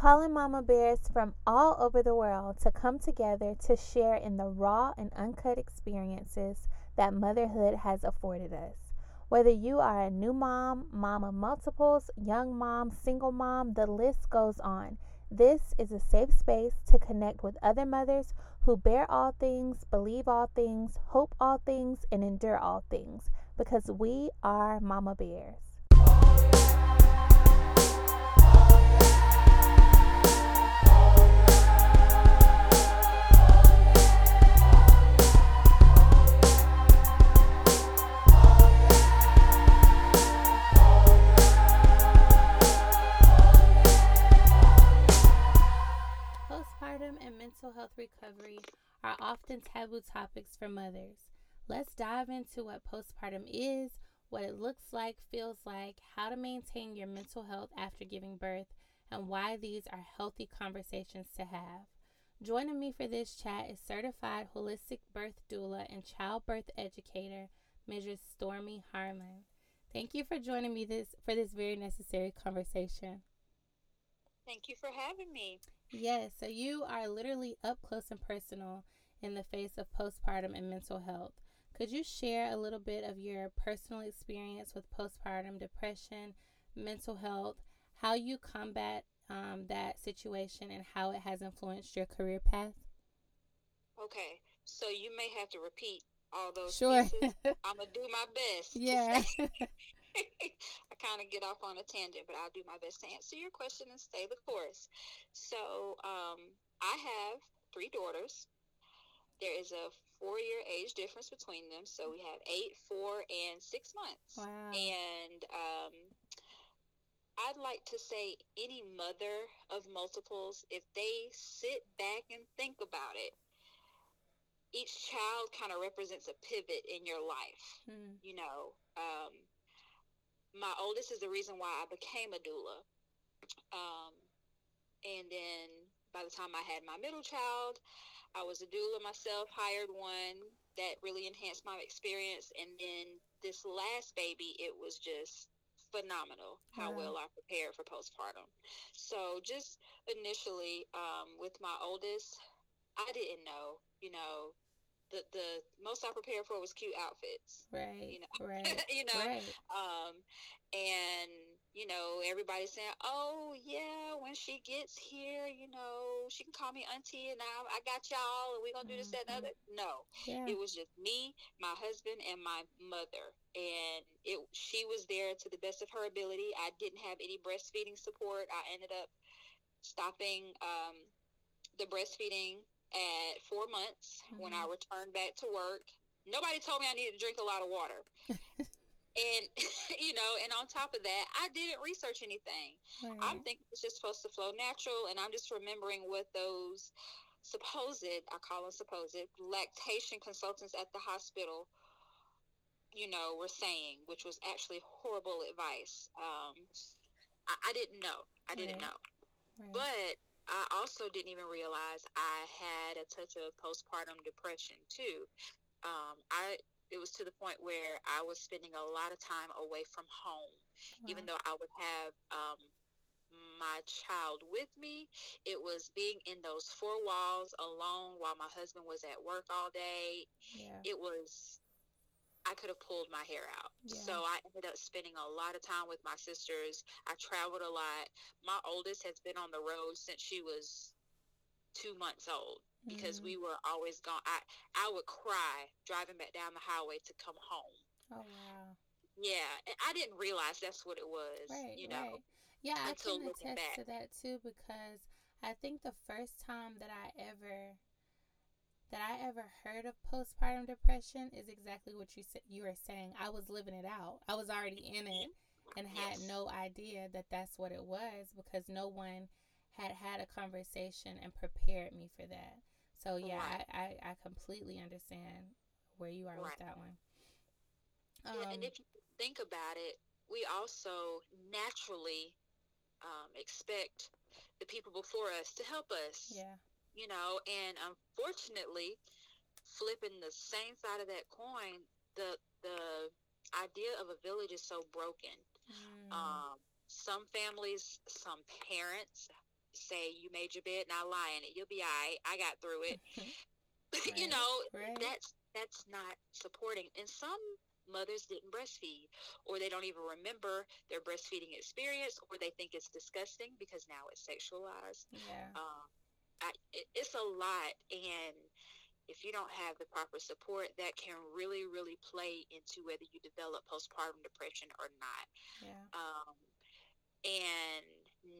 calling mama bears from all over the world to come together to share in the raw and uncut experiences that motherhood has afforded us. Whether you are a new mom, mom of multiples, young mom, single mom, the list goes on. This is a safe space to connect with other mothers who bear all things, believe all things, hope all things, and endure all things because we are Mama Bears. Mental health recovery are often taboo topics for mothers. Let's dive into what postpartum is, what it looks like, feels like, how to maintain your mental health after giving birth, and why these are healthy conversations to have. Joining me for this chat is certified holistic birth doula and childbirth educator, Mrs. Stormi Harmon. Thank you for joining me this for this very necessary conversation. Thank you for having me. Yes, so you are literally up close and personal in the face of postpartum and mental health. Could you share a little bit of your personal experience with postpartum depression, mental health, how you combat um, that situation, and how it has influenced your career path? Okay, so you may have to repeat all those Sure. pieces. I'm gonna do my best. yeah. kind of get off on a tangent, but I'll do my best to answer your question and stay the course. So, um, I have three daughters. There is a four-year age difference between them, so we have eight, four, and six months. wow. And um, I'd like to say any mother of multiples, if they sit back and think about it, each child kind of represents a pivot in your life. Mm, You know, um, my oldest is the reason why I became a doula. Um, and then by the time I had my middle child, I was a doula myself, hired one that really enhanced my experience. And then this last baby, it was just phenomenal how Wow. well I prepared for postpartum. So just initially, um, with my oldest, I didn't know, you know, the, the most I prepared for was cute outfits right. you know, Right. you know, Right. um, and you know, everybody's saying, "Oh yeah, when she gets here, you know, she can call me auntie, and I, I got y'all, and we're gonna do this, that, and the other." No, Yeah. it was just me, my husband, and my mother, and it. She was there to the best of her ability. I didn't have any breastfeeding support. I ended up stopping um, the breastfeeding at four months when I returned back to work. Nobody told me I needed to drink a lot of water. and you know, and on top of that, I didn't research anything. I'm thinking it's just supposed to flow natural, and I'm just remembering what those supposed, I call them supposed, lactation consultants at the hospital, you know, were saying, which was actually horrible advice. Um, I, I didn't know. I didn't Right. know. Right. But I also didn't even realize I had a touch of postpartum depression too. Um, I it was to the point where I was spending a lot of time away from home, even though I would have um, my child with me. It was being in those four walls alone while my husband was at work all day. yeah. It was I could have pulled my hair out. Yeah. So I ended up spending a lot of time with my sisters. I traveled a lot. My oldest has been on the road since she was two months old because Mhm. we were always gone. I I would cry driving back down the highway to come home. Oh wow. Yeah, and I didn't realize that's what it was. Right, you know. right. Yeah, I can attest back. to that too because I think the first time that I ever that I ever heard of postpartum depression is exactly what you said you were saying. I was living it out. I was already in it and had Yes. no idea that that's what it was because no one had had a conversation and prepared me for that. So yeah, Right. I, I, I completely understand where you are with that one. Yeah, and Um, if you think about it, we also naturally um, expect the people before us to help us. yeah, you know, and unfortunately, flipping the same side of that coin, the the idea of a village is so broken. Mm, Um, some families, some parents say you made your bed, now lie in it. You'll be all right. I got through it. you know, right. that's that's not supporting. And some mothers didn't breastfeed, or they don't even remember their breastfeeding experience, or they think it's disgusting because now it's sexualized. Yeah. Um, I, it's a lot, and if you don't have the proper support, that can really, really play into whether you develop postpartum depression or not. Yeah. Um, and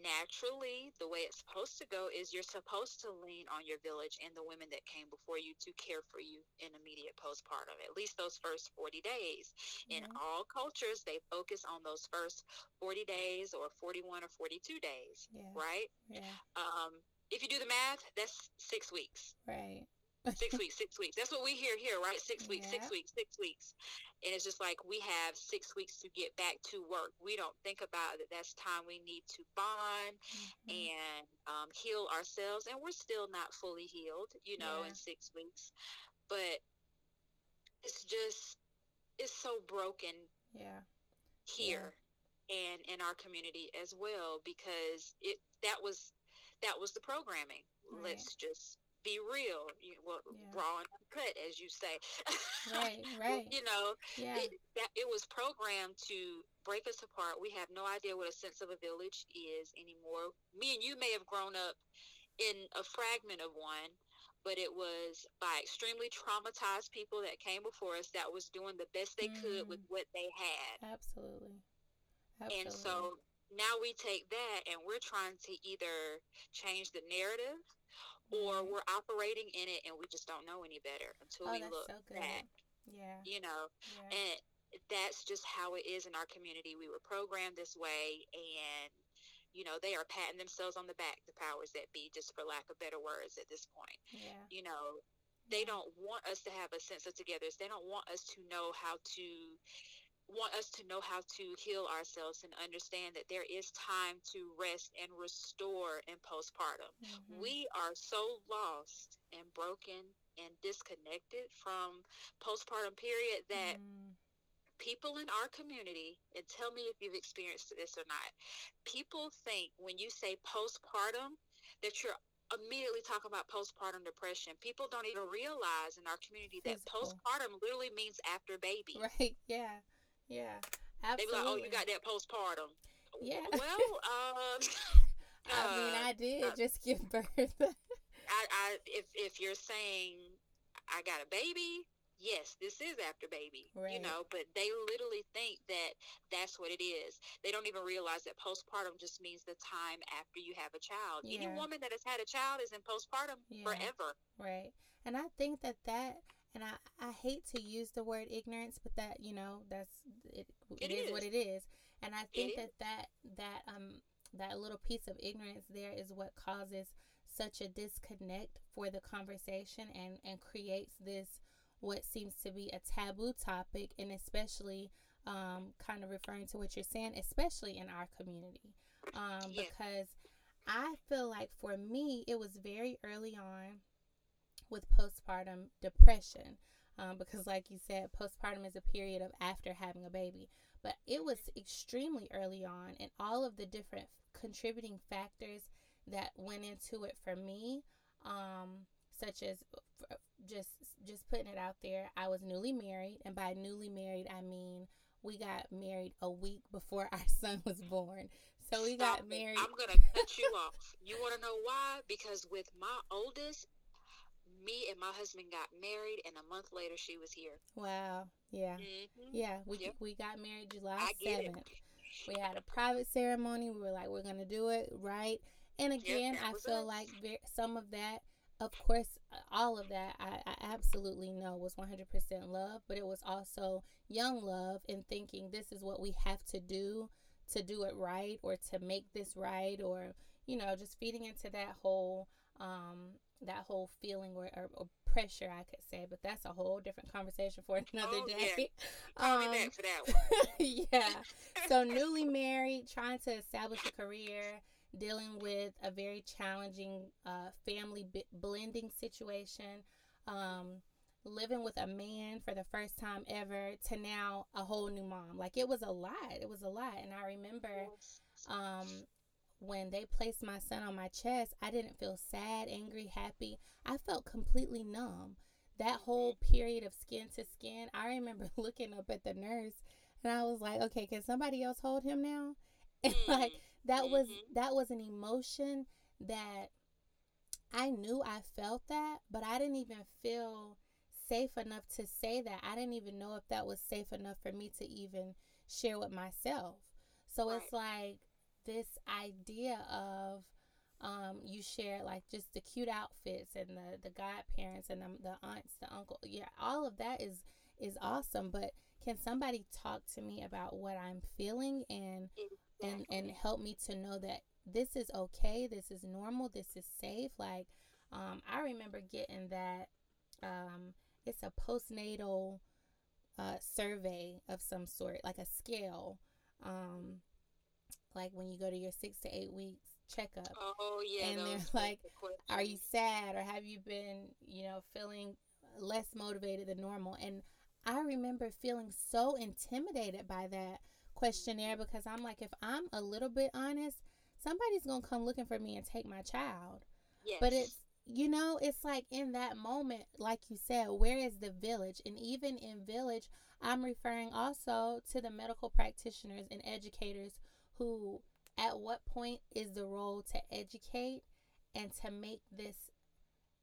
naturally, the way it's supposed to go is you're supposed to lean on your village and the women that came before you to care for you in immediate postpartum, at least those first 40 days. In Mhm. all cultures, they focus on those first 40 days or 41 or 42 days, Yeah. right? Yeah. Um, if you do the math, that's six weeks Right. six weeks, six weeks. That's what we hear here, right? Six weeks, Yeah. six weeks, six weeks. And it's just like we have six weeks to get back to work. We don't think about that that's time we need to bond Mhm. and um, heal ourselves. And we're still not fully healed, you know, Yeah. in six weeks. But it's just, it's so broken Yeah. here and in our community as well because it that was that was the programming Right. let's just be real you well, Yeah. raw and uncut as you say Right, right. you know Yeah. it, that it was programmed to break us apart we have no idea what a sense of a village is anymore me and you may have grown up in a fragment of one but it was by extremely traumatized people that came before us that was doing the best they could with Mm. what they had Absolutely. Absolutely. and so now we take that and we're trying to either change the narrative or Right. we're operating in it and we just don't know any better until oh, we look so back, Yeah. you know. Yeah. And that's just how it is in our community. We were programmed this way and you know, they are patting themselves on the back, the powers that be, just for lack of better words at this point. yeah. You know, they yeah. don't want us to have a sense of togetherness. They don't want us to know how to want us to know how to heal ourselves and understand that there is time to rest and restore in postpartum. Mhm. We are so lost and broken and disconnected from postpartum period that Mm. people in our community and tell me if you've experienced this or not people think when you say postpartum that you're immediately talking about postpartum depression people don't even realize in our community that Physical. postpartum literally means after baby Right. Yeah. Yeah. they be Absolutely. like oh you got that postpartum Yeah. well um I mean, uh, I did uh, just give birth. I, I if if you're saying I got a baby, yes, this is after baby, you know, but they literally think that that's what it is. They don't even realize that postpartum just means the time after you have a child. Any woman that has had a child is in postpartum Yeah. forever. Right. And I think that that, and I, I hate to use the word ignorance, but that, you know, that's, it, It it is what it is. And I think is. that that, that, um, that little piece of ignorance there is what causes such a disconnect for the conversation and, and creates this, what seems to be a taboo topic, and especially, um, kind of referring to what you're saying, especially in our community. Um, Yeah. because I feel like for me, it was very early on with postpartum depression. Um, because, like you said, postpartum is a period of after having a baby. But it was extremely early on, and all of the different contributing factors that went into it for me, um, such as just just putting it out there, I was newly married, and by newly married, I mean we got married a week before our son was born. So we Stop got it. married. I'm gonna cut you off. You want to know why? Because with my oldest, me and my husband got married, and a month later she was here. Wow. Yeah. hmm Yeah. We Yep. we got married July it. seventh. We had a private ceremony. We were like, we're gonna do it right. And again, that I feel us. like some of that, of course, uh, all of that, I, I absolutely know was 100% love, but it was also young love and thinking this is what we have to do to do it right or to make this right or you know just feeding into that whole um that whole feeling or, or, or pressure i could say but that's a whole different conversation for another Oh, yeah. day. Me Um, back for that one. yeah. So newly married trying to establish a career dealing with a very challenging uh, family b- blending situation um, living with a man for the first time ever to now a whole new mom. Like it was a lot. It was a lot. And i remember um, when they placed my son on my chest, I didn't feel sad, angry, happy. I felt completely numb. That whole period of skin to skin, I remember looking up at the nurse and I was like, okay, can somebody else hold him now? And mm-hmm. like that was mm-hmm. that was an emotion that I knew I felt that, but I didn't even feel safe enough to say that. I didn't even know if that was safe enough for me to even share with myself. So right. it's like this idea of um, you share like just the cute outfits and the the godparents and the, the aunts, the uncle. Yeah, all of that is is awesome. But can somebody talk to me about what I'm feeling and exactly. and and help me to know that this is okay, this is normal, this is safe? Like, um, I remember getting that. Um, it's a postnatal uh, survey of some sort, like a scale. Um, like when you go to your six to eight weeks checkup. Oh yeah. And they're like, "Are you sad or have you been, you know, feeling less motivated than normal?" And I remember feeling so intimidated by that questionnaire mm-hmm. because I'm like, if I'm a little bit honest, somebody's gonna come looking for me and take my child. Yes. But it's you know, it's like in that moment, like you said, where is the village? And even in village, I'm referring also to the medical practitioners and educators who, at what point is the role to educate and to make this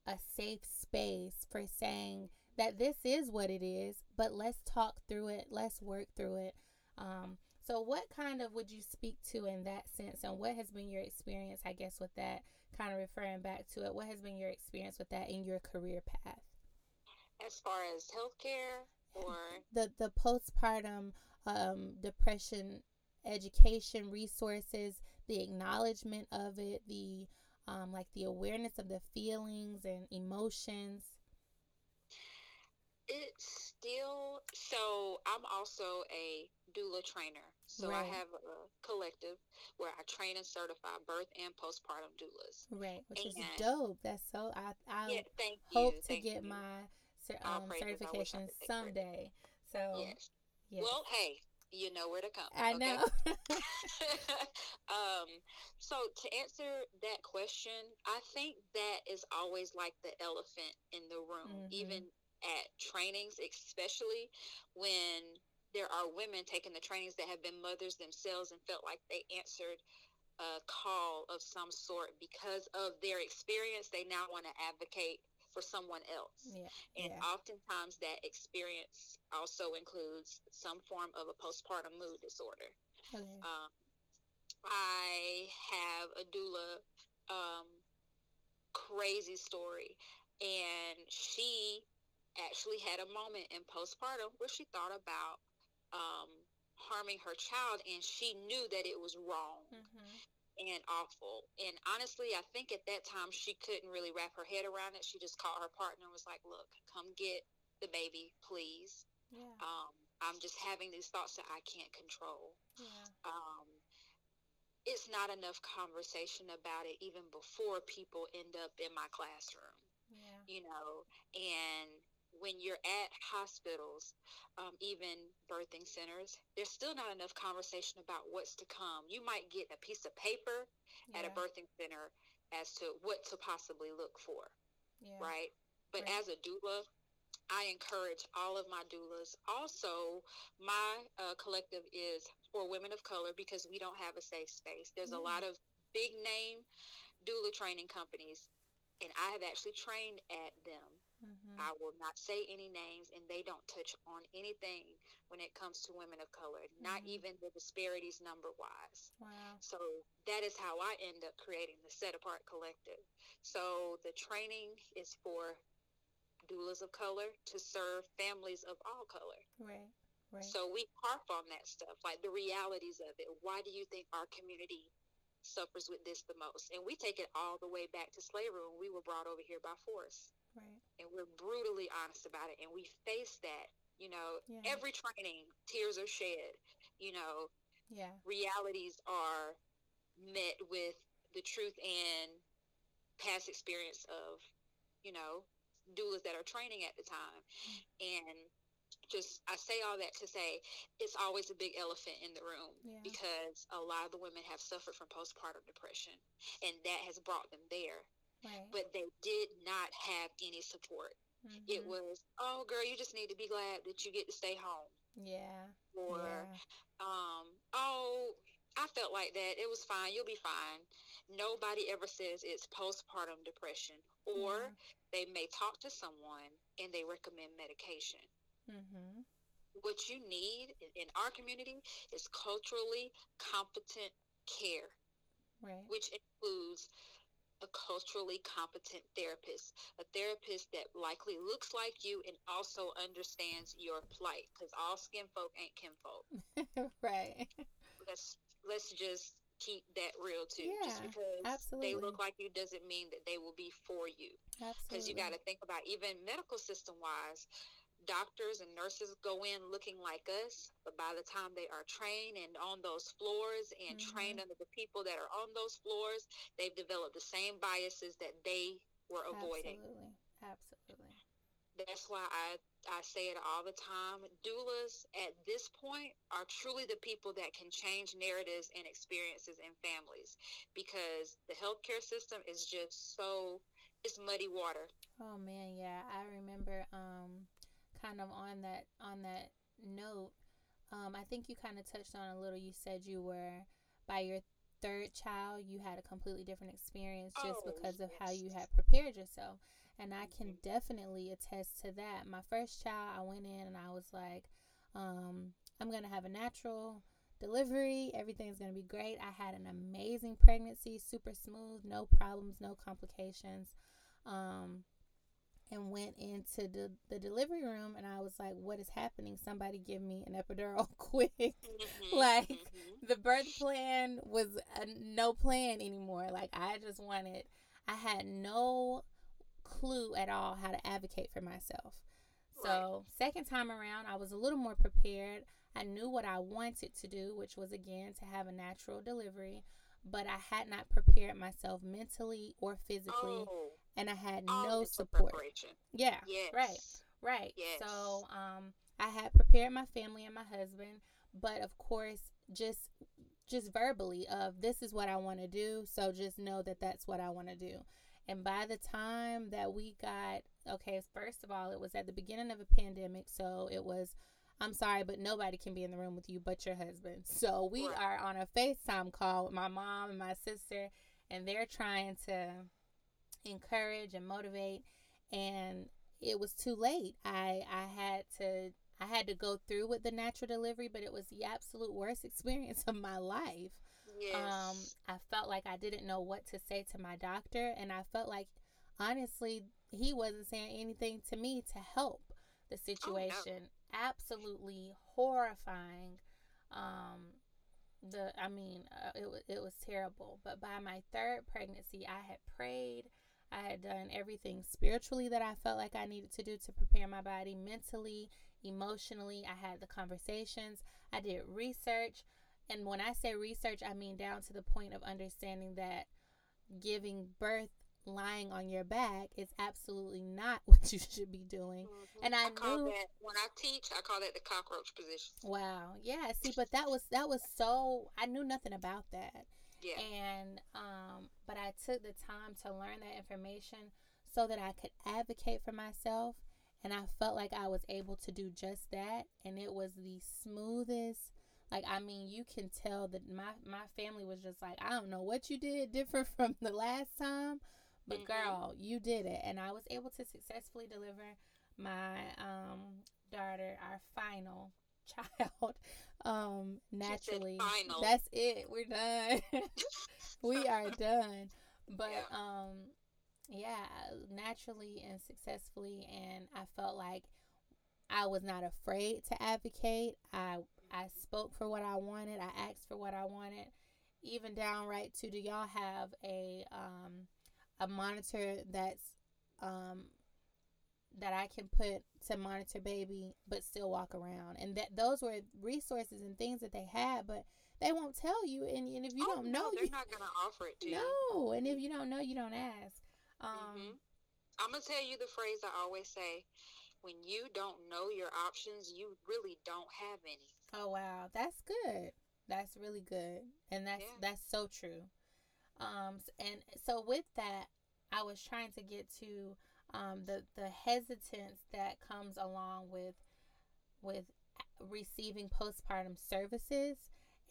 a safe space for saying that this is what it is, but let's talk through it, let's work through it. Um, so, what kind of would you speak to in that sense, and what has been your experience, I guess, with that? Kind of referring back to it, what has been your experience with that in your career path? As far as healthcare or the the postpartum um, depression education resources, the acknowledgement of it, the um, like the awareness of the feelings and emotions? It's still so. I'm also a doula trainer, so right. I have a collective where I train and certify birth and postpartum doulas. Right, which and, is dope. That's so. I I yeah, hope you, to get you. my um, certification someday. So yes. yes. Well, hey, you know where to come. I okay? know. um, so to answer that question, I think that is always like the elephant in the room, mm-hmm. even at trainings, especially when there are women taking the trainings that have been mothers themselves and felt like they answered a call of some sort because of their experience. They now want to advocate for someone else. Yeah, and yeah. oftentimes that experience also includes some form of a postpartum mood disorder. Okay. Um, I have a doula um, crazy story, and she actually had a moment in postpartum where she thought about um, harming her child, and she knew that it was wrong. Mm-hmm and awful. And honestly, I think at that time she couldn't really wrap her head around it. She just called her partner and was like, "Look, come get the baby, please. Yeah. Um, I'm just having these thoughts that I can't control." Yeah. Um, it's not enough conversation about it even before people end up in my classroom. Yeah. You know, and when you're at hospitals, um, even birthing centers, there's still not enough conversation about what's to come. You might get a piece of paper yeah. at a birthing center as to what to possibly look for, yeah. right? But right. as a doula, I encourage all of my doulas. Also, my uh, collective is for women of color because we don't have a safe space. There's mm. a lot of big name doula training companies, and I have actually trained at them Mm-hmm. I will not say any names, and they don't touch on anything when it comes to women of color, mm-hmm. not even the disparities number wise. Wow. So that is how I end up creating the Set Apart Collective. So the training is for doulas of color to serve families of all color. Right. Right. So we harp on that stuff, like the realities of it. Why do you think our community suffers with this the most? And we take it all the way back to slavery when we were brought over here by force. Right. And we're brutally honest about it. And we face that, you know, yeah. every training, tears are shed, you know, yeah. realities are met with the truth and past experience of, you know, doulas that are training at the time. Mm-hmm. And just I say all that to say it's always a big elephant in the room Yeah. because a lot of the women have suffered from postpartum depression and that has brought them there. Right. But they did not have any support. It Mhm. was, oh girl, you just need to be glad that you get to stay home. Yeah. Or yeah. um, oh, I felt like that. It was fine. You'll be fine. Nobody ever says it's postpartum depression. Or Yeah. they may talk to someone and they recommend medication. Mhm. What you need in- in our community is culturally competent care, Right. which includes a culturally competent therapist, a therapist that likely looks like you and also understands your plight, because all skin folk ain't kin folk. right. let's let's just keep that real too. Yeah, just because absolutely. they look like you doesn't mean that they will be for you. Absolutely. Because you got to think about even medical system wise, doctors and nurses go in looking like us, but by the time they are trained and on those floors and Mm-hmm. trained under the people that are on those floors, they've developed the same biases that they were avoiding. Absolutely. Absolutely. That's why I I say it all the time. Doulas at this point are truly the people that can change narratives and experiences in families because the healthcare system is just so it's muddy water. Oh man, yeah. I remember um kind of on that on that note, um, I think you kind of touched on a little. You said you were by your third child, you had a completely different experience just Oh, because of how you had prepared yourself. And I can definitely attest to that. My first child, I went in and I was like, um, I'm gonna have a natural delivery. Everything's gonna be great. I had an amazing pregnancy, super smooth, no problems, no complications. Um, and went into the, the delivery room and I was like, What is happening? Somebody give me an epidural quick. Mhm, Like, mhm. the birth plan was a, no plan anymore. Like, I just wanted, I had no clue at all how to advocate for myself. So, second time around, I was a little more prepared. I knew what I wanted to do, which was again to have a natural delivery, but I had not prepared myself mentally or physically, oh, and I had all no support. Yeah, Yes. right. Right. Yes. So, um, I had prepared my family and my husband, but of course, just just verbally of this is what I want to do. So just know that that's what I want to do. And by the time that we got okay, first of all, it was at the beginning of a pandemic, so it was. I'm sorry, but nobody can be in the room with you but your husband. So we are on a FaceTime call with my mom and my sister, and they're trying to encourage and motivate. And it was too late. I I had to I had to go through with the natural delivery, but it was the absolute worst experience of my life. Yes. Um, I felt like I didn't know what to say to my doctor, and I felt like honestly he wasn't saying anything to me to help the situation. Absolutely horrifying. Um, the I mean, uh, it it was terrible. But by my third pregnancy, I had prayed. I had done everything spiritually that I felt like I needed to do to prepare my body mentally, emotionally. I had the conversations. I did research. And when I say research, I mean down to the point of understanding that giving birth lying on your back is absolutely not what you should be doing. Mhm. and I call knew- that when I teach, I call that the cockroach position. Wow. Yeah, see, but that was that was so I knew nothing about that. Yeah. And um but I took the time to learn that information so that I could advocate for myself and I felt like I was able to do just that and it was the smoothest like I mean you can tell that my my family was just like I don't know what you did different from the last time but Mhm. girl you did it and I was able to successfully deliver my um daughter our final child um naturally. final. that's it. We're done. We are done. But Yeah. um yeah naturally and successfully and i felt like i was not afraid to advocate. I i spoke for what i wanted. I asked for what i wanted. Even downright to do y'all have a um a monitor that's um that I can put to monitor baby but still walk around and that those were resources and things that they had but they won't tell you and, and if you oh, don't no, know they're you not gonna offer it to you. no and if you don't know you don't ask um Mhm. I'm gonna tell you the phrase I always say: when you don't know your options, you really don't have any. Oh wow, that's good. That's really good, and that's yeah. that's so true. Um, and so with that, I was trying to get to um, the the hesitance that comes along with with receiving postpartum services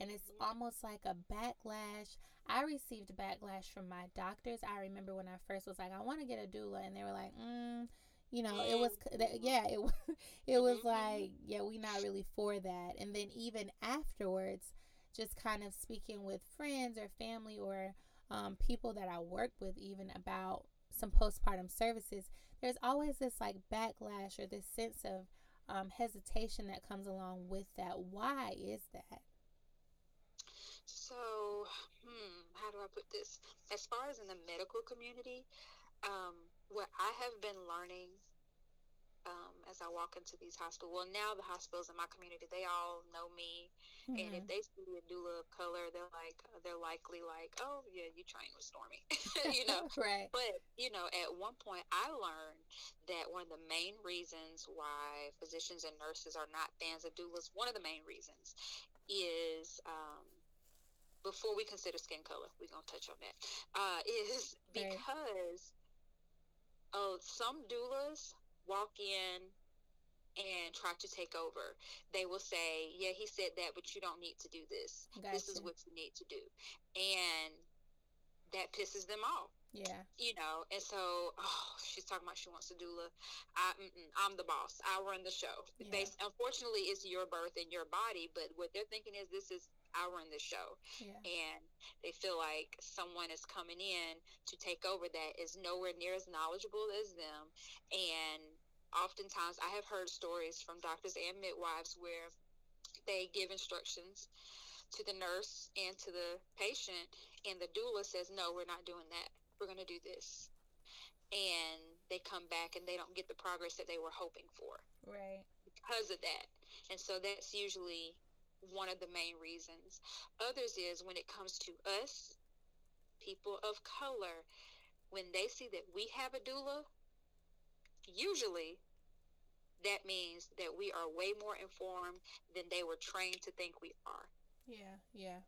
and it's mm-hmm. almost like a backlash. I received backlash from my doctors. I remember when I first was like, I want to get a doula, and they were like, mm, you know, it was, yeah, it it was mm-hmm. like, yeah, we not really for that. And then even afterwards, just kind of speaking with friends or family or um, people that I work with, even about some postpartum services, there's always this like backlash or this sense of um, hesitation that comes along with that. Why is that? So, hmm, how do I put this? As far as in the medical community, um, what I have been learning um, as I walk into these hospitals. Well, now the hospitals in my community, they all know me, mm-hmm. and if mm-hmm. they see a doula of color, they're like, they're likely like, oh yeah, you trained with Stormi, you know. right. But you know, at one point, I learned that one of the main reasons why physicians and nurses are not fans of doulas, one of the main reasons, is um, before we consider skin color, we're gonna touch on that. Uh, is because oh, some doulas walk in and try to take over. They will say, "Yeah, he said that, but you don't need to do this. Gotcha. This is what you need to do," and that pisses them off. Yeah. You know, and so oh, she's talking about she wants a doula. I, I'm the boss. I run the show. Yeah. Based, unfortunately, it's your birth and your body, but what they're thinking is this is I run the show. Yeah. And they feel like someone is coming in to take over that is nowhere near as knowledgeable as them. And oftentimes I have heard stories from doctors and midwives where they give instructions to the nurse and to the patient and the doula says no we're not doing that. We're going to do this. And they come back and they don't get the progress that they were hoping for. Right. Because of that. And so that's usually one of the main reasons. Others is when it comes to us, people of color, when they see that we have a doula, usually that means that we are way more informed than they were trained to think we are. Yeah, yeah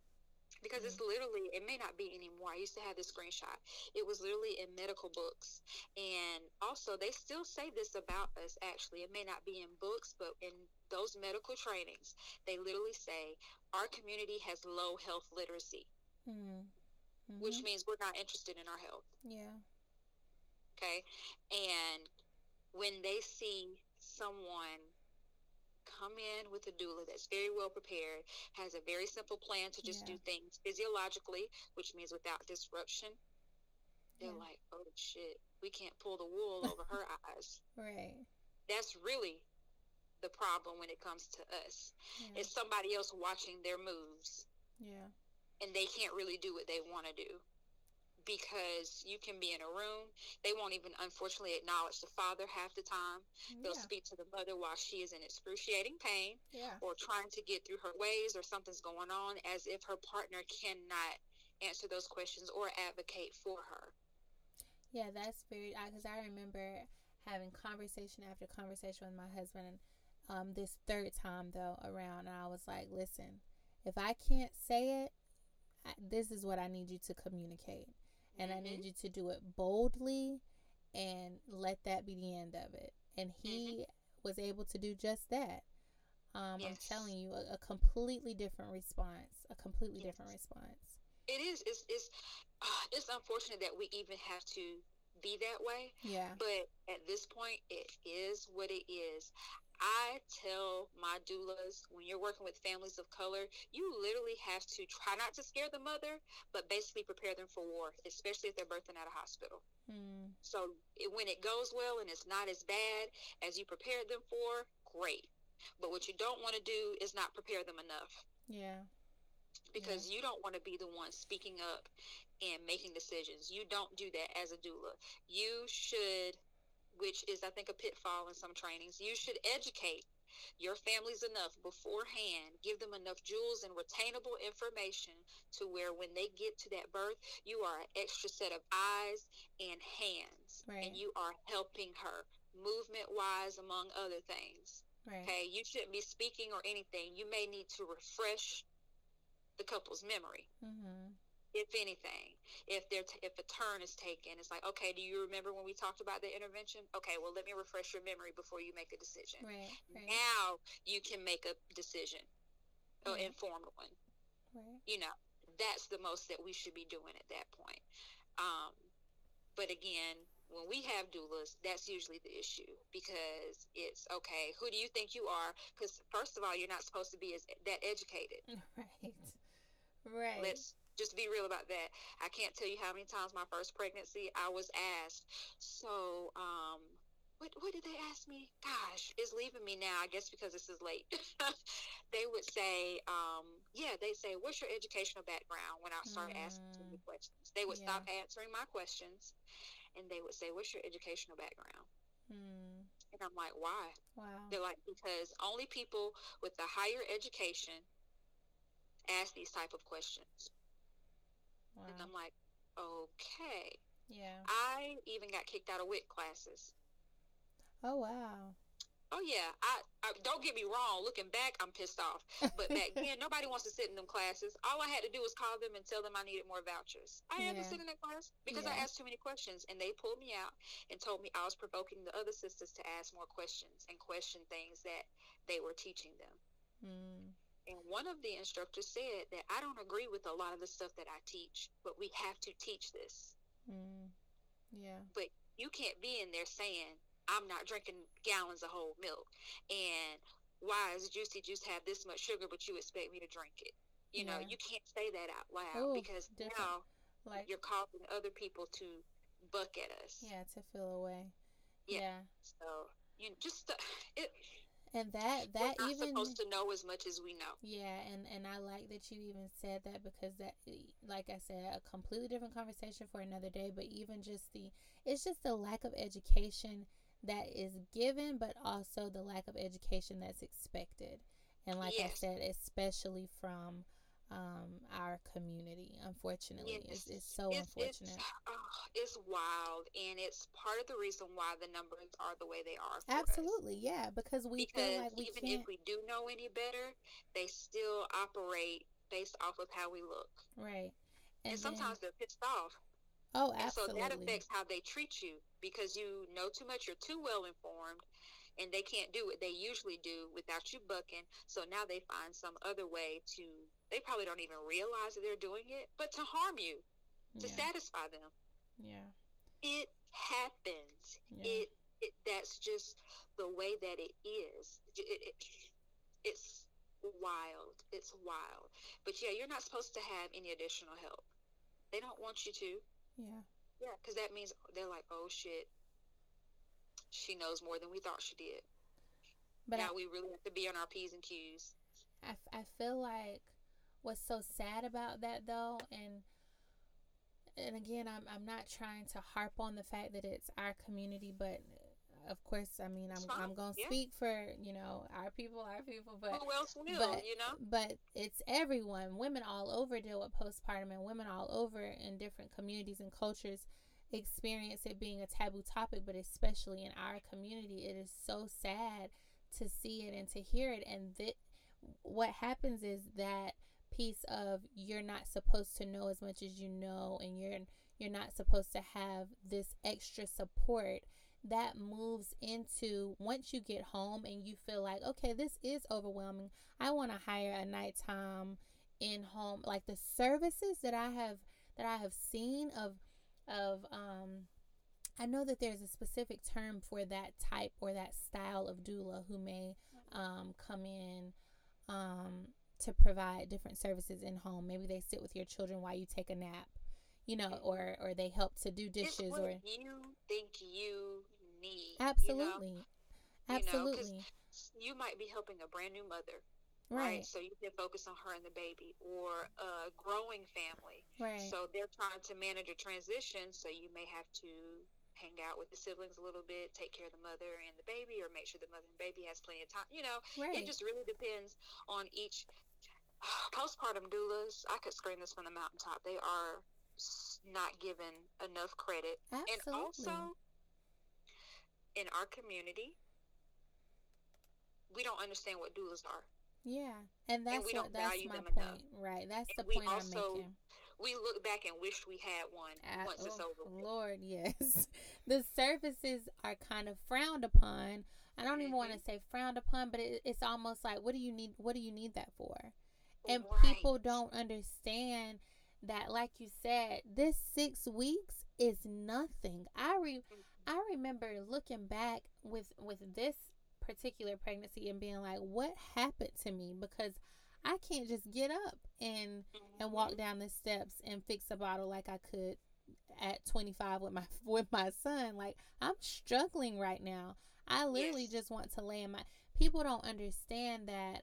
because mm-hmm. it's literally it may not be anymore i used to have this screenshot it was literally in medical books and also they still say this about us actually it may not be in books but in those medical trainings they literally say our community has low health literacy mm-hmm. Mm-hmm. which means we're not interested in our health yeah okay and when they see someone come in with a doula that's very well prepared, has a very simple plan to just yeah. do things physiologically, which means without disruption. They're yeah. like, oh shit, we can't pull the wool over her eyes. Right. That's really the problem when it comes to us. Yeah. It's somebody else watching their moves. Yeah. And they can't really do what they want to do because you can be in a room. They won't even, unfortunately, acknowledge the father half the time. They'll speak to the mother while she is in excruciating pain yeah. or trying to get through her ways or something's going on as if her partner cannot answer those questions or advocate for her. Yeah, that's very, because I, I remember having conversation after conversation with my husband. Um, this third time though around, and I was like, "Listen, if I can't say it, I, this is what I need you to communicate and mm-hmm. I need you to do it boldly and let that be the end of it. And he mm-hmm. was able to do just that. Um, yes. I'm telling you, a, a, completely different response. A completely yes. different response. It is. It's it's uh, it's unfortunate that we even have to be that way. Yeah. But at this point, it is what it is. I tell my doulas when you're working with families of color, you literally have to try not to scare the mother, but basically prepare them for war, especially if they're birthing at a hospital. Mm. So it, when it goes well and it's not as bad as you prepared them for, great. But what you don't want to do is not prepare them enough. Yeah. Because yeah. you don't want to be the one speaking up and making decisions. You don't do that as a doula. You should which is, I think, a pitfall in some trainings. You should educate your families enough beforehand, give them enough jewels and retainable information to where when they get to that birth, you are an extra set of eyes and hands, right. and you are helping her movement wise, among other things. Right. Okay, you shouldn't be speaking or anything. You may need to refresh the couple's memory, Mm-hmm. If anything. If they're t- if a turn is taken, it's like, okay, do you remember when we talked about the intervention? Okay, well, let me refresh your memory before you make a decision. Right. Right. Now you can make a decision, an Mhm. informed one. Right. You know, that's the most that we should be doing at that point. Um, but again, when we have doulas, that's usually the issue because it's okay. Who do you think you are? Because first of all, you're not supposed to be as that educated. Right. Right. Let's just be real about that. I can't tell you how many times my first pregnancy I was asked, so um what what did they ask me? Gosh, it's leaving me now, I guess because this is late. they would say, um, yeah, they say, What's your educational background when I started asking the Mm. questions? They would Yeah. stop answering my questions and they would say, What's your educational background? Mm. And I'm like, Why? Wow. They're like, because only people with the higher education ask these type of questions. Wow. And I'm like, okay. Yeah. I even got kicked out of WIC classes. Oh wow. Oh yeah, I, I don't get me wrong. Looking back, I'm pissed off. But back then, nobody wants to sit in them classes. All I had to do was call them and tell them I needed more vouchers. I had to Yeah. sit in that class because I asked too many questions, and they pulled me out and told me I was provoking the other sisters to ask more questions and question things that they were teaching them. Mm. And one of the instructors said that I don't agree with a lot of the stuff that I teach, but we have to teach this. Mm. Yeah. But you can't be in there saying, I'm not drinking gallons of whole milk. And why does Juicy Juice have this much sugar, but you expect me to drink it? You know, you can't say that out loud Ooh, because different. now Like you're causing other people to buck at us. yeah, to feel away. Yeah. Yeah. So, you just, uh, it, And that we're that not even supposed to know as much as we know. Yeah, and and I like that you even said that because that eh, like I said a completely different conversation for another day, but even just the it's just the lack of education that is given but also the lack of education that's expected. And like I said, especially from um our community, unfortunately. It's it's so It's, it's, unfortunate. oh, it's wild, and it's part of the reason why the numbers are the way they are. for us. Absolutely, yeah, because we because feel like we even can't if we do know any better, they still operate based off of how we look. right. And, then- sometimes they're pissed off. oh, absolutely. And so absolutely. that affects how they treat you because you know too much, you're too well informed, and they can't do what they usually do without you bucking. So now they find some other way to, they probably don't even realize that they're doing it, but to harm you, to yeah. satisfy them. yeah. It happens. Yeah. It, it that's just the way that it is. It, it, it's wild. It's wild. But yeah, you're not supposed to have any additional help. They don't want you to. Yeah. Yeah, because that means they're like, oh shit, she knows more than we thought she did. But I, now we really have to be on our p's and q's. I, I feel like what's so sad about that though and and again I'm, I'm not trying to harp on the fact that it's our community but uh, of course I mean I'm, fine, I'm gonna yeah. speak for you know our people our people but oh, Who else will? but- you know? but it's everyone women all over deal with postpartum and women all over in different communities and cultures experience it being a taboo topic but especially in our community it is so sad to see it and to hear it and that what happens is that piece of you're not supposed to know as much as you know and you're you're not supposed to have this extra support that moves into once you get home and you feel like okay this is overwhelming i want to hire a nighttime in home like the services that i have that i have seen of of um i know that there's a specific term for that type or that style of doula who may um come in um to provide different services in home maybe they sit with your children while you take a nap you know mm-hmm. or or they help to do dishes what or you think you need. absolutely You know? You know, absolutely you might be helping a brand new mother, right So you can focus on her and the baby, or a growing family. right So they're trying to manage a transition, so you may have to hang out with the siblings a little bit, take care of the mother and the baby, or make sure the mother and baby has plenty of time. You know, right it just really depends on each postpartum doulas. I could scream this from the mountaintop. They are not given enough credit, and also, in our community, we don't understand what doulas are. Yeah, and that's and we what don't that's value my them point. enough. Right, that's And the point also- I'm making. We look back and wish we had one Ah, once it's oh, over. Lord, yes. The services are kind of frowned upon. I don't even want to say frowned upon, but it, it's almost like, what do you need? What do you need that for? And Right. people don't understand that, like you said, this six weeks is nothing. I re- Mhm. I remember looking back with with this particular pregnancy and being like, what happened to me? Because I can't just get up and and walk Mhm. down the steps and fix a bottle like I could at 25 with my with my son. Like I'm struggling right now. I literally Yes. just want to lay in my people don't understand that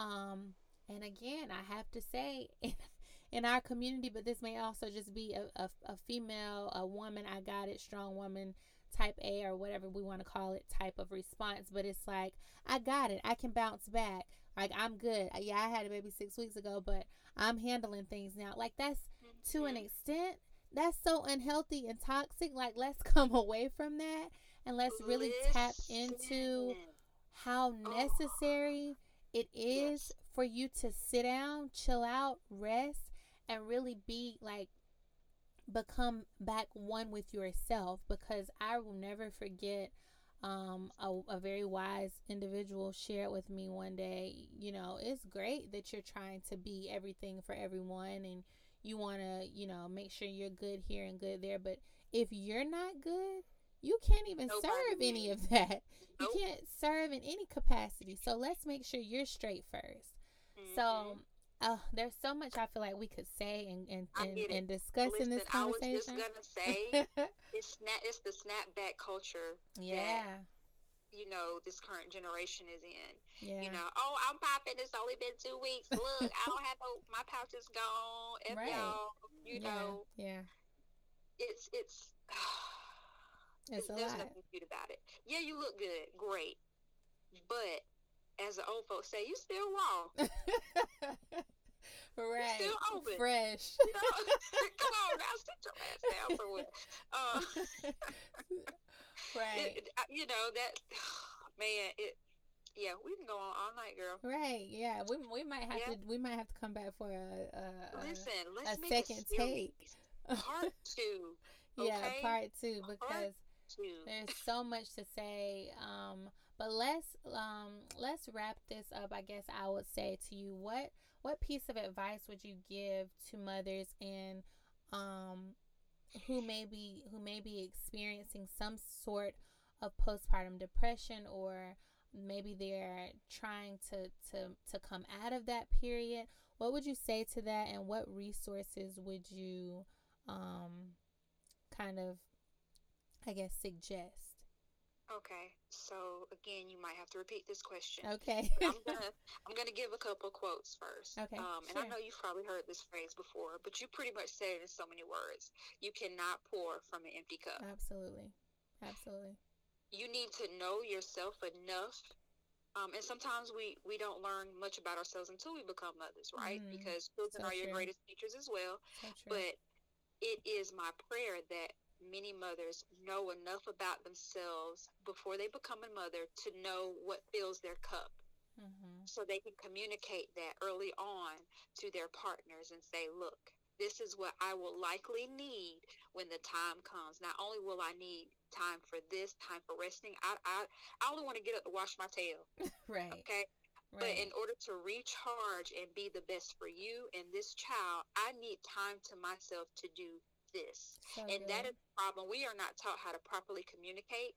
um and again, I have to say in, in our community, but this may also just be a, a, a female, a woman, I got it, strong woman type A or whatever we want to call it type of response. But it's like, I got it. I can bounce back. Like, I'm good. Yeah, I had a baby six weeks ago, but I'm handling things now. Like, that's to an Mhm. extent, that's so unhealthy and toxic. Like, let's come away from that and let's really tap into how necessary it is. For you to sit down, chill out, rest, and really be like become back one with yourself because I will never forget um a, a very wise individual shared with me one day you know it's great that you're trying to be everything for everyone and you want to you know make sure you're good here and good there but if you're not good you can't even Nobody serve any of that. You can't serve in any capacity so let's make sure you're straight 1st So uh, there's so much i feel like we could say and and, and, and discuss in this Listen, I was just conversation gonna say it's snap. It's the snapback culture. yeah You know, this current generation is in. yeah You know, oh, I'm popping. It's only been two weeks. Look, I don't have no. My pouch is gone. F Right. y'all. You yeah, know, yeah it's it's. it's a there's lot nothing cute about it. Yeah, you look good, great, but as the old folks say, you still raw. right still open. fresh You know? Come on now, sit your ass down somewhere. Uh, right it, you know that man. It yeah, we can go on all night, girl. right yeah we, we might have Yeah. to we might have to come back for a, a, a Listen, let's a make second a take. Part two. yeah part two because Two. there's so much to say um but let's um let's wrap this up i guess i would say to you what what piece of advice would you give to mothers and um who may be who may be experiencing some sort of postpartum depression or maybe they're trying to to to come out of that period? What would you say to that and what resources would you um kind of i guess suggest Okay, so again, you might have to repeat this question. okay I'm gonna I'm gonna give a couple of quotes first. Okay, Um, and I know you've probably heard this phrase before, but you pretty much said it in so many words. You cannot pour from an empty cup. absolutely absolutely You need to know yourself enough. Um, and sometimes we, we don't learn much about ourselves until we become mothers, right? Mhm. Because children So are your true. greatest teachers as well. so But it is my prayer that many mothers know enough about themselves before they become a mother to know what fills their cup mm-hmm. so they can communicate that early on to their partners and say, look, this is what I will likely need when the time comes. Not only will I need time for this, time for resting, I, I, I only want to get up to wash my tail, right okay? right But in order to recharge and be the best for you and this child, I need time to myself to do this. so And that good. is the problem. We are not taught how to properly communicate.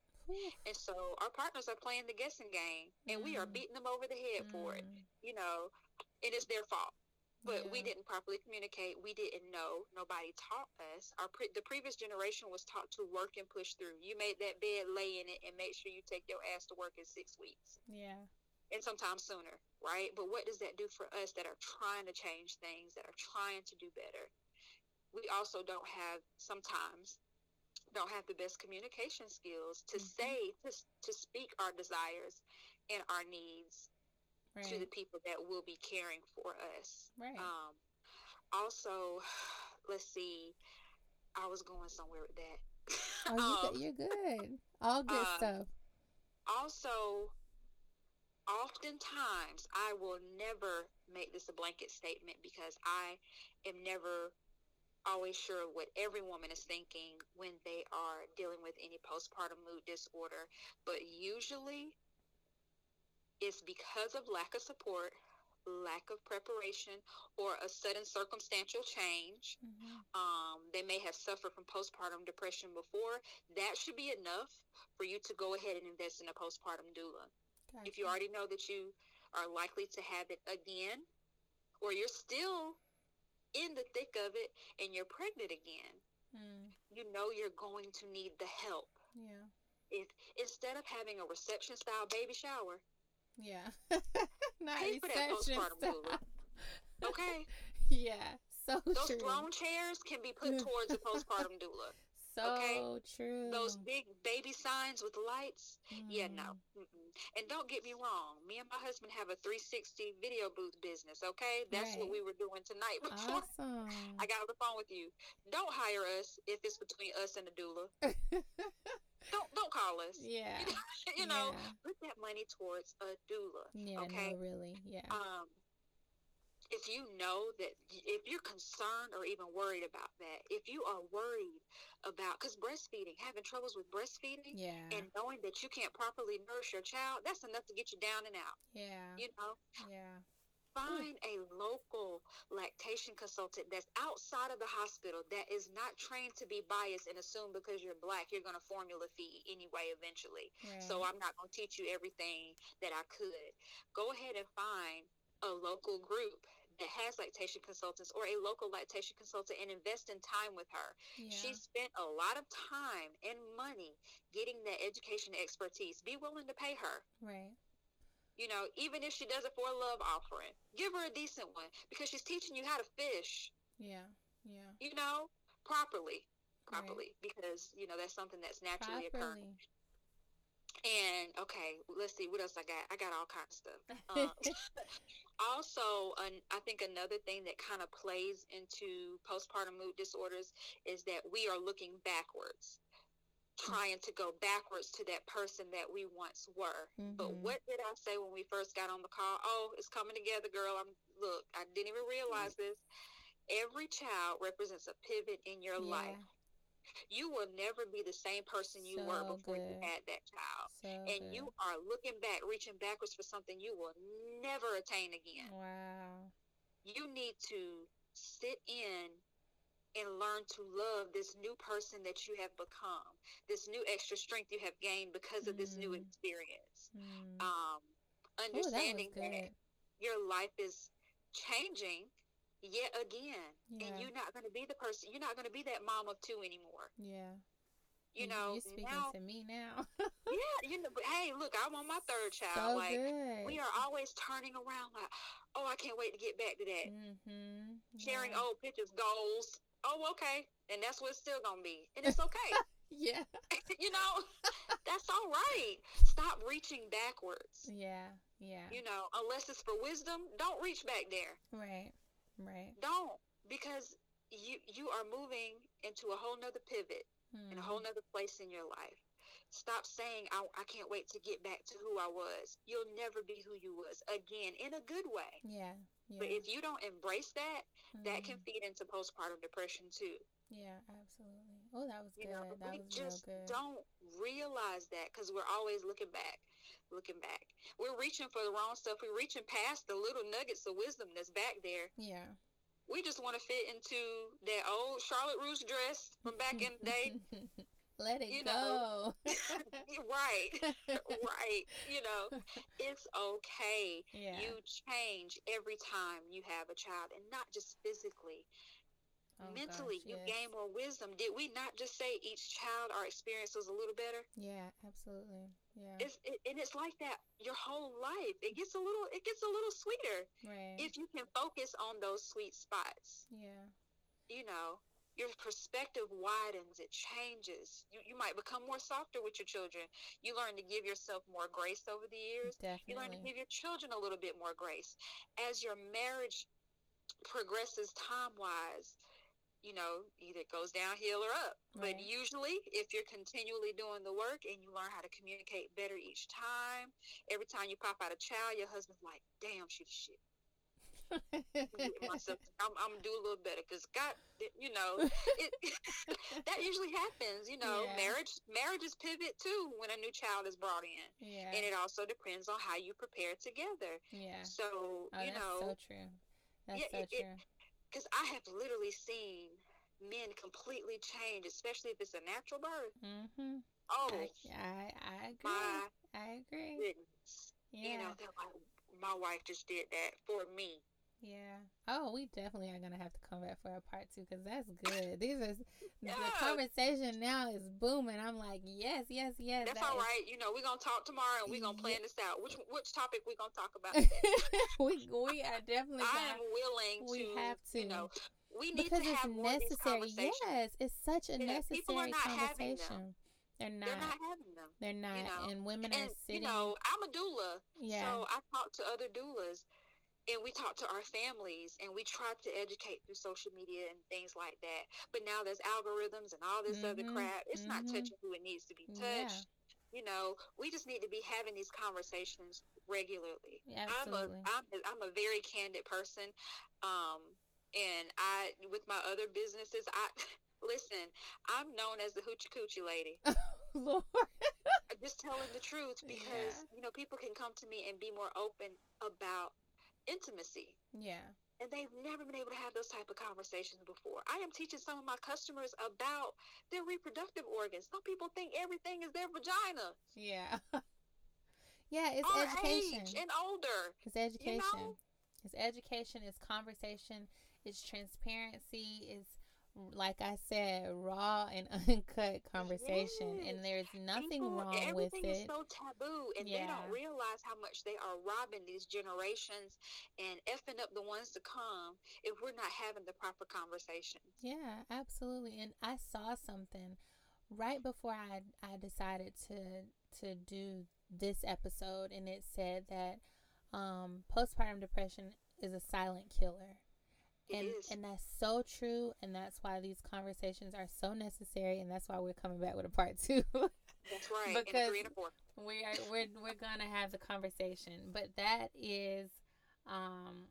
And so our partners are playing the guessing game and we are Mhm. beating them over the head for it, Mm, you know, it's their fault. But we didn't properly communicate. We didn't know. Nobody taught us. Our pre- the previous generation was taught to work and push through. You made that bed, lay in it, and make sure you take your ass to work in six weeks yeah and sometimes sooner, right? But what does that do for us that are trying to change things, that are trying to do better? We also don't have sometimes don't have the best communication skills to Mhm. say to to speak our desires and our needs right to the people that will be caring for us. right Um, also, let's see. I was going somewhere with that. oh you Um, good you're good all good uh, stuff also, oftentimes, I will never make this a blanket statement because I am never always sure what every woman is thinking when they are dealing with any postpartum mood disorder. But usually, it's because of lack of support, lack of preparation, or a sudden circumstantial change. Mm-hmm. Um, they may have suffered from postpartum depression before. That should be enough for you to go ahead and invest in a postpartum doula. Gotcha. If you already know that you are likely to have it again, or you're still in the thick of it and you're pregnant again, Mm, you know you're going to need the help. yeah. If instead of having a reception style baby shower, Yeah. Not Pay for that postpartum style. doula. okay, Yeah. So those true. throne chairs can be put towards a postpartum doula. So okay? true. Those big baby signs with lights, yeah, no. Mm, Mm-mm. And don't get me wrong, me and my husband have a 360 video booth business, okay? That's what we were doing tonight before Awesome. I got on the phone with you. Don't hire us if it's between us and a doula. Don't don't call us. yeah. you know, Yeah. put that money towards a doula. Yeah, okay. no, really. Yeah. Um, if you know that, if you're concerned or even worried about that, if you are worried about, because breastfeeding, having troubles with breastfeeding, yeah. and knowing that you can't properly nourish your child, that's enough to get you down and out. yeah. You know, yeah. find a local lactation consultant that's outside of the hospital that is not trained to be biased and assume because you're black you're going to formula feed anyway eventually. So I'm not going to teach you everything that I could. Go ahead and find a local group that has lactation consultants or a local lactation consultant and invest in time with her. yeah. She spent a lot of time and money getting that education expertise. Be willing to pay her. right. You know, even if she does it for a love offering, give her a decent one because she's teaching you how to fish, Yeah. Yeah. you know, properly. Right. Properly. Because, you know, that's something that's naturally occurring. And okay, let's see what else I got. I got all kinds of stuff. Um, also, an, I think another thing that kind of plays into postpartum mood disorders is that we are looking backwards, trying to go backwards to that person that we once were. But Mhm. what did I say when we first got on the call? Oh, it's coming together, girl. I'm look. I didn't even realize this. Every child represents a pivot in your yeah. life. You will never be the same person you were So before you had that child So and good. you are looking back, reaching backwards for something you will never attain again. Wow. You need to sit in and learn to love this new person that you have become, this new extra strength you have gained because of this new Mm. experience. Mm. Um, Ooh, that understanding that, your life is changing yet again, Yeah. and you're not going to be the person, you're not going to be that mom of two anymore. Yeah. You know, you're speaking now, to me now. yeah, you know, but hey, look, I'm on my third child. so like, good. we are always turning around like, oh, I can't wait to get back to that. Mm-hmm. Sharing yeah. old pictures, goals. Oh, okay. And that's what it's still going to be. And it's okay. Yeah. you know, that's all right. Stop reaching backwards. Yeah. Yeah. You know, unless it's for wisdom, don't reach back there. Right. Right. Don't. Because you you are moving into a whole nother pivot in a Mm. whole nother place in your life. Stop saying, I, I can't wait to get back to who I was. You'll never be who you was again in a good way. Yeah. Yeah. But if you don't embrace that, that can Mhm. feed into postpartum depression too. Yeah, absolutely. Oh, that was You good. know, that we was real just good. don't realize that because we're always looking back, looking back. We're reaching for the wrong stuff. We're reaching past the little nuggets of wisdom that's back there. Yeah. We just want to fit into that old Charlotte Russe dress from back in the day. Let it you go. know. right, right. You know, it's okay. yeah. You change every time you have a child, and not just physically. Oh, mentally gosh, you yes. gain more wisdom did we not just say each child our experience was a little better Yeah, absolutely. Yeah. it's it, and it's like that your whole life it gets a little it gets a little sweeter right. if you can focus on those sweet spots yeah. you know your perspective widens it changes you, you might become more softer with your children you learn to give yourself more grace over the years Definitely. you learn to give your children a little bit more grace as your marriage progresses time wise you know, either it goes downhill or up. Right. But usually, if you're continually doing the work and you learn how to communicate better each time, every time you pop out a child, your husband's like, "Damn, she's shit." myself, I'm, I'm gonna do a little better because God, you know, it, that usually happens. You know, Yeah. marriage marriages pivot too when a new child is brought in, yeah. and it also depends on how you prepare together. yeah. So Oh, you that's know, so true. That's Yeah, so it- it- true. Because I have literally seen men completely change, especially if it's a natural birth. mm-hmm. Oh I, I, agree. my I agree. goodness! Yeah. You know, like, my wife just did that for me. Yeah. Oh, we definitely are gonna have to come back for a part two because that's good. These are the conversation now is booming. I'm like, yes, yes, yes. That's that all is- right. You know, we're gonna talk tomorrow and we're gonna plan Yeah. this out. Which which topic we gonna talk about we we are definitely I am willing we to. have to You know, we need because to it's have more of these necessary. Yes, it's such a Yeah, people are necessary not having them. conversation. They're not. They're not having them. They're not. know, and women And are sitting. you know, I'm a doula, yeah. so I talk to other doulas, and we talk to our families, and we try to educate through social media and things like that. But now there's algorithms and all this other Mhm, crap. It's not mhm. touching who it needs to be Yeah. touched. You know, we just need to be having these conversations regularly. Absolutely. I'm a I'm a, I'm a very candid person, um, and I with my other businesses, I listen. I'm known as the hoochie coochie lady. Lord. I'm just telling the truth because Yeah. you know people can come to me and be more open about intimacy. Yeah. And they've never been able to have those type of conversations before. I am teaching some of my customers about their reproductive organs. Some people think everything is their vagina. Yeah. yeah, it's Our education. and older. It's education. know? It's education, it's conversation, it's transparency, it's like I said, raw and uncut conversation. Yes. And there's nothing People- wrong with it. everything is so taboo, and they don't realize how much they are robbing these generations and effing up the ones to come if we're not having the proper conversation. Yeah, absolutely. And I saw something right before I I decided to to do this episode and it said that um postpartum depression is a silent killer. And and that's so true and that's why these conversations are so necessary and that's why we're coming back with a part 2. That's right. and because- and a four. we are we're we're gonna have the conversation but that is um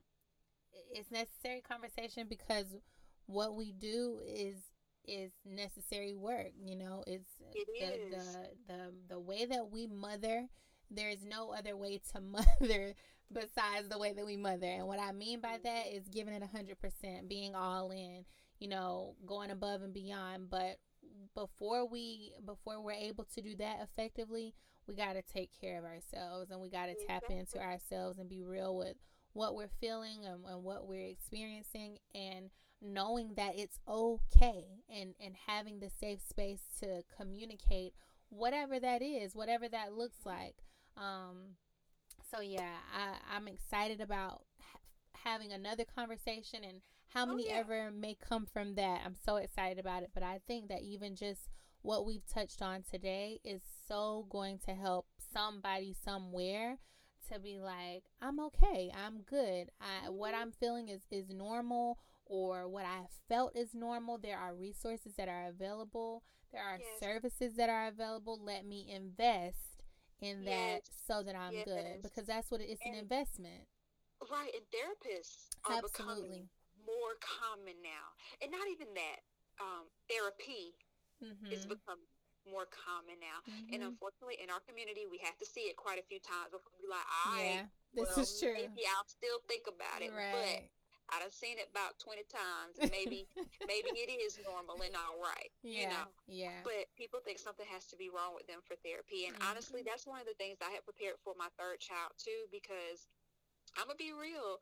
it's necessary conversation because what we do is is necessary work you know it's It the, is. the the the way that we mother there is no other way to mother besides the way that we mother. And what i mean by that is giving it a hundred percent being all in you know going above and beyond. But before we before we're able to do that effectively we got to take care of ourselves and we got to tap into ourselves and be real with what we're feeling and, and what we're experiencing and knowing that it's okay and and having the safe space to communicate whatever that is whatever that looks like. Um so yeah i i'm excited about ha- having another conversation and how Oh, many yeah. ever may come from that. I'm so excited about it. But i think that even just what we've touched on today is so going to help somebody somewhere to be like i'm okay. I'm good. I, what Mhm. i'm feeling is is normal or what i felt is normal. There are resources that are available. There are Yes. services that are available. Let me invest in that so that i'm good because that's what it is an investment Right, and therapists are Absolutely. becoming more common now, and not even that. Um, therapy mm-hmm. is becoming more common now, and Mhm. unfortunately, in our community, we have to see it quite a few times before we like, all right, yeah this well, is true maybe I'll still think about it, right but I done seen it about twenty times, and maybe maybe it is normal and all right, yeah you know. yeah But people think something has to be wrong with them for therapy. And honestly, Mm-hmm. that's one of the things I had prepared for my third child too, because I'm gonna be real.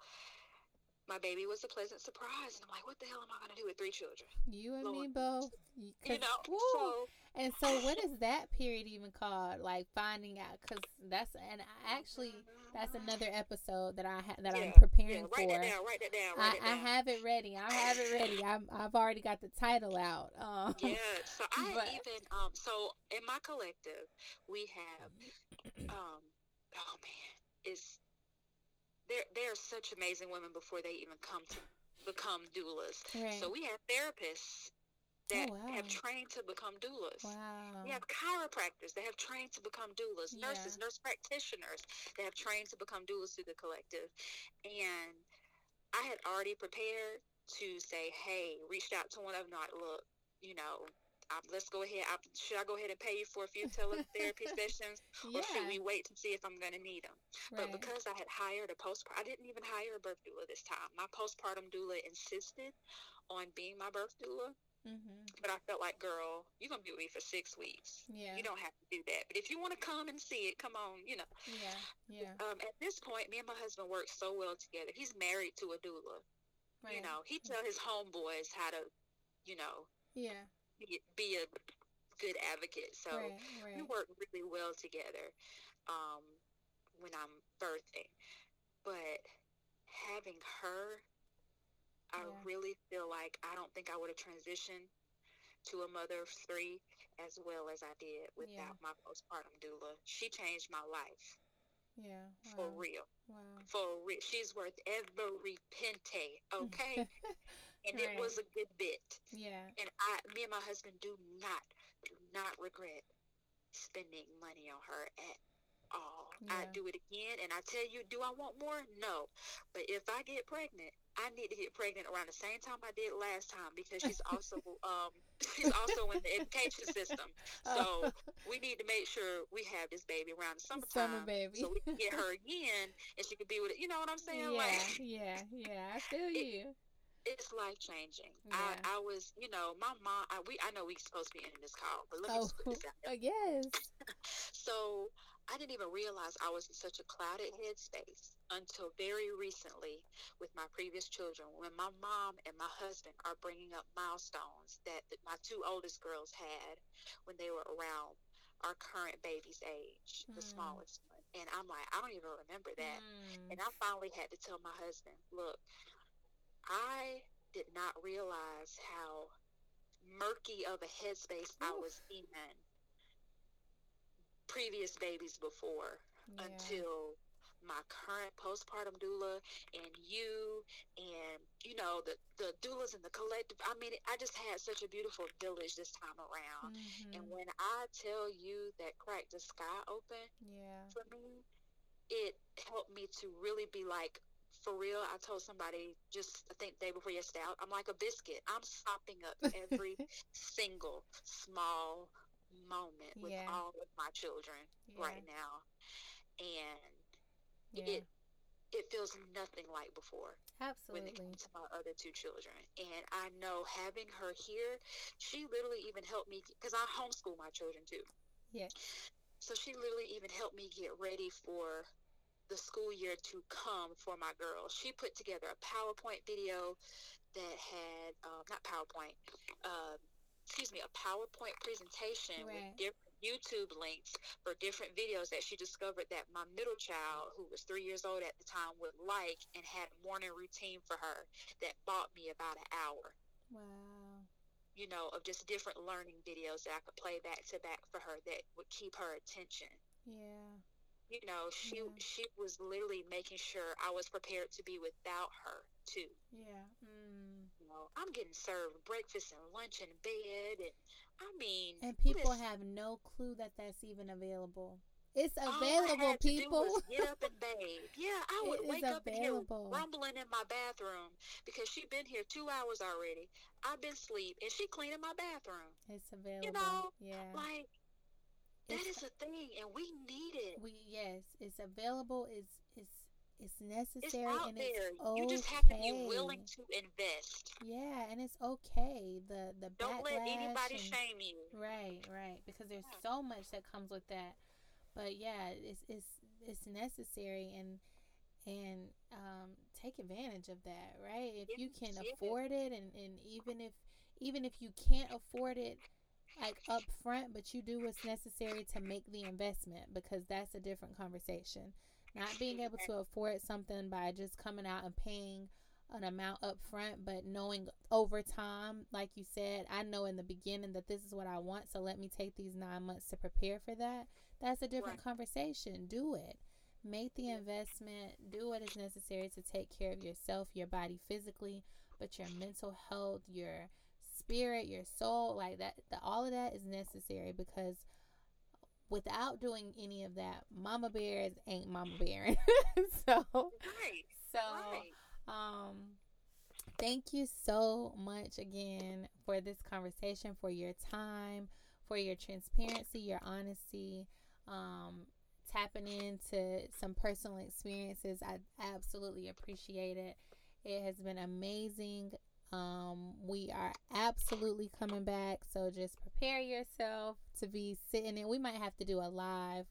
My baby was a pleasant surprise, and I'm like, what the hell am I gonna do with three children? you and me both You know, woo. so And so, what is that period even called? Like finding out, because that's and I actually that's another episode that I ha- that I'm preparing yeah, write for. that down. Write that down. I, I have it ready. I have it ready. I'm, I've already got the title out. Um, yeah. So I But- even um. So in my collective, we have um. Oh man, it's there. There are such amazing women before they even come to become doulas. Right. So we have therapists that Oh, wow. have trained to become doulas. wow. We have chiropractors that have trained to become doulas, Yeah. nurses, nurse practitioners that have trained to become doulas through the collective. And I had already prepared to say, hey, reached out to one of them, like, look, you know, um, let's go ahead. I, should I go ahead and pay you for a few teletherapy sessions, or should we wait to see if I'm going to need them? But because I had hired a postpartum, I didn't even hire a birth doula this time. My postpartum doula insisted on being my birth doula, Mhm. but I felt like, girl, you're gonna be with me for six weeks. Yeah. You don't have to do that. But if you want to come and see it, come on. You know. Yeah. Yeah. Um, at this point, me and my husband work so well together. He's married to a doula. Right. You know, he tell his homeboys how to, you know, Yeah. be, be a good advocate. So right. we work really well together um, when I'm birthing. But having her, I Yeah. really feel like I don't think I would have transitioned to a mother of three as well as I did without my postpartum doula. She changed my life Yeah. for real. Wow. For real. She's worth every pente, okay? and Right. it was a good bit. yeah. And I, me and my husband do not, do not regret spending money on her at all. I Yeah. do it again, and I tell you, do I want more? No. But if I get pregnant, I need to get pregnant around the same time I did last time because she's also, um, she's also in the education system. So we need to make sure we have this baby around the summertime, Summer baby. So we can get her again, and she could be with it. You know what I'm saying? yeah. Like yeah. Yeah. I feel you. it's life changing. Yeah. I, I was, you know, my mom. I, we, I know we supposed to be ending this call, but let me Oh. just put this out. Uh, yes. So I didn't even realize I was in such a clouded headspace until very recently with my previous children, when my mom and my husband are bringing up milestones that, my two oldest girls had when they were around our current baby's age, the Mm. smallest one. And I'm like, I don't even remember that. Mm. And I finally had to tell my husband, look, I did not realize how murky of a headspace I was in previous babies before Yeah. until my current postpartum doula and you and you know the the doulas and the collective I mean I just had such a beautiful village this time around and Mhm. when I tell you that cracked the sky open Yeah. for me, it helped me to really be like, for real. I told somebody just I think day before yesterday, I'm like a biscuit. I'm sopping up every single small moment with Yeah. all of my children Yeah. right now, and Yeah. it it feels nothing like before Absolutely. when it comes to my other two children. And I know having her here, she literally even helped me because I homeschool my children too. Yeah. So she literally even helped me get ready for the school year to come for my girls. She put together a PowerPoint video that had, uh, not PowerPoint, uh, excuse me, a PowerPoint presentation Right. with different YouTube links for different videos that she discovered that my middle child, who was three years old at the time, would like and had a morning routine for her that bought me about an hour Wow. you know, of just different learning videos that I could play back to back for her that would keep her attention. Yeah. You know, she Yeah. she was literally making sure I was prepared to be without her too. Yeah. I'm getting served breakfast and lunch in bed, and I mean, And people listen, have no clue that that's even available. It's available, had to do people. get up and bathe. Yeah, I would wake up and hear rumbling in my bathroom because she'd been here two hours already. I've been asleep, and she cleaning my bathroom. It's available. You know, yeah. Like that It's- is a thing, and we need it. we yes, it's available. It's it's it's It's necessary out and there. it's okay. You just have to be willing to invest. Yeah, and it's okay. The the Don't let anybody and- shame you. Right, right. Because there's Yeah. so much that comes with that. But yeah, it's it's it's necessary and and um take advantage of that, right? If you can afford it and, and even if even if you can't afford it like up front, but you do what's necessary to make the investment because that's a different conversation. Not being able to afford something by just coming out and paying an amount up front, but knowing over time, like you said, I know in the beginning that this is what I want, so let me take these nine months to prepare for that. That's a different Right. conversation. Do it. Make the investment, do what is necessary to take care of yourself, your body physically, but your mental health, your spirit, your soul, like that, the, all of that is necessary because without doing any of that, mama bears ain't mama bearing. so, Right. so, Right. um, thank you so much again for this conversation, for your time, for your transparency, your honesty, um, tapping into some personal experiences. I absolutely appreciate it. It has been amazing. Um, we are absolutely coming back, so just prepare yourself to be sitting in. We might have to do a live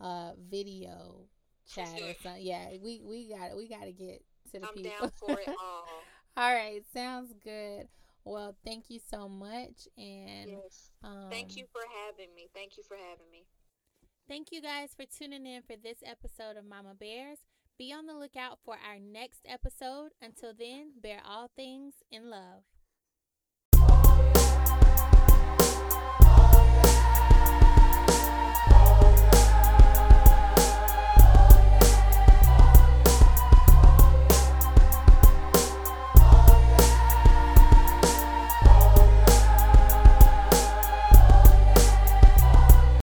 uh video chat do or something. Yeah, we we got we got to get to the I'm people. down for it all. All right, sounds good. Well, thank you so much, and Yes. um, Thank you for having me. Thank you for having me. Thank you guys for tuning in for this episode of Mama Bears. Be on the lookout for our next episode. Until then, bear all things in love.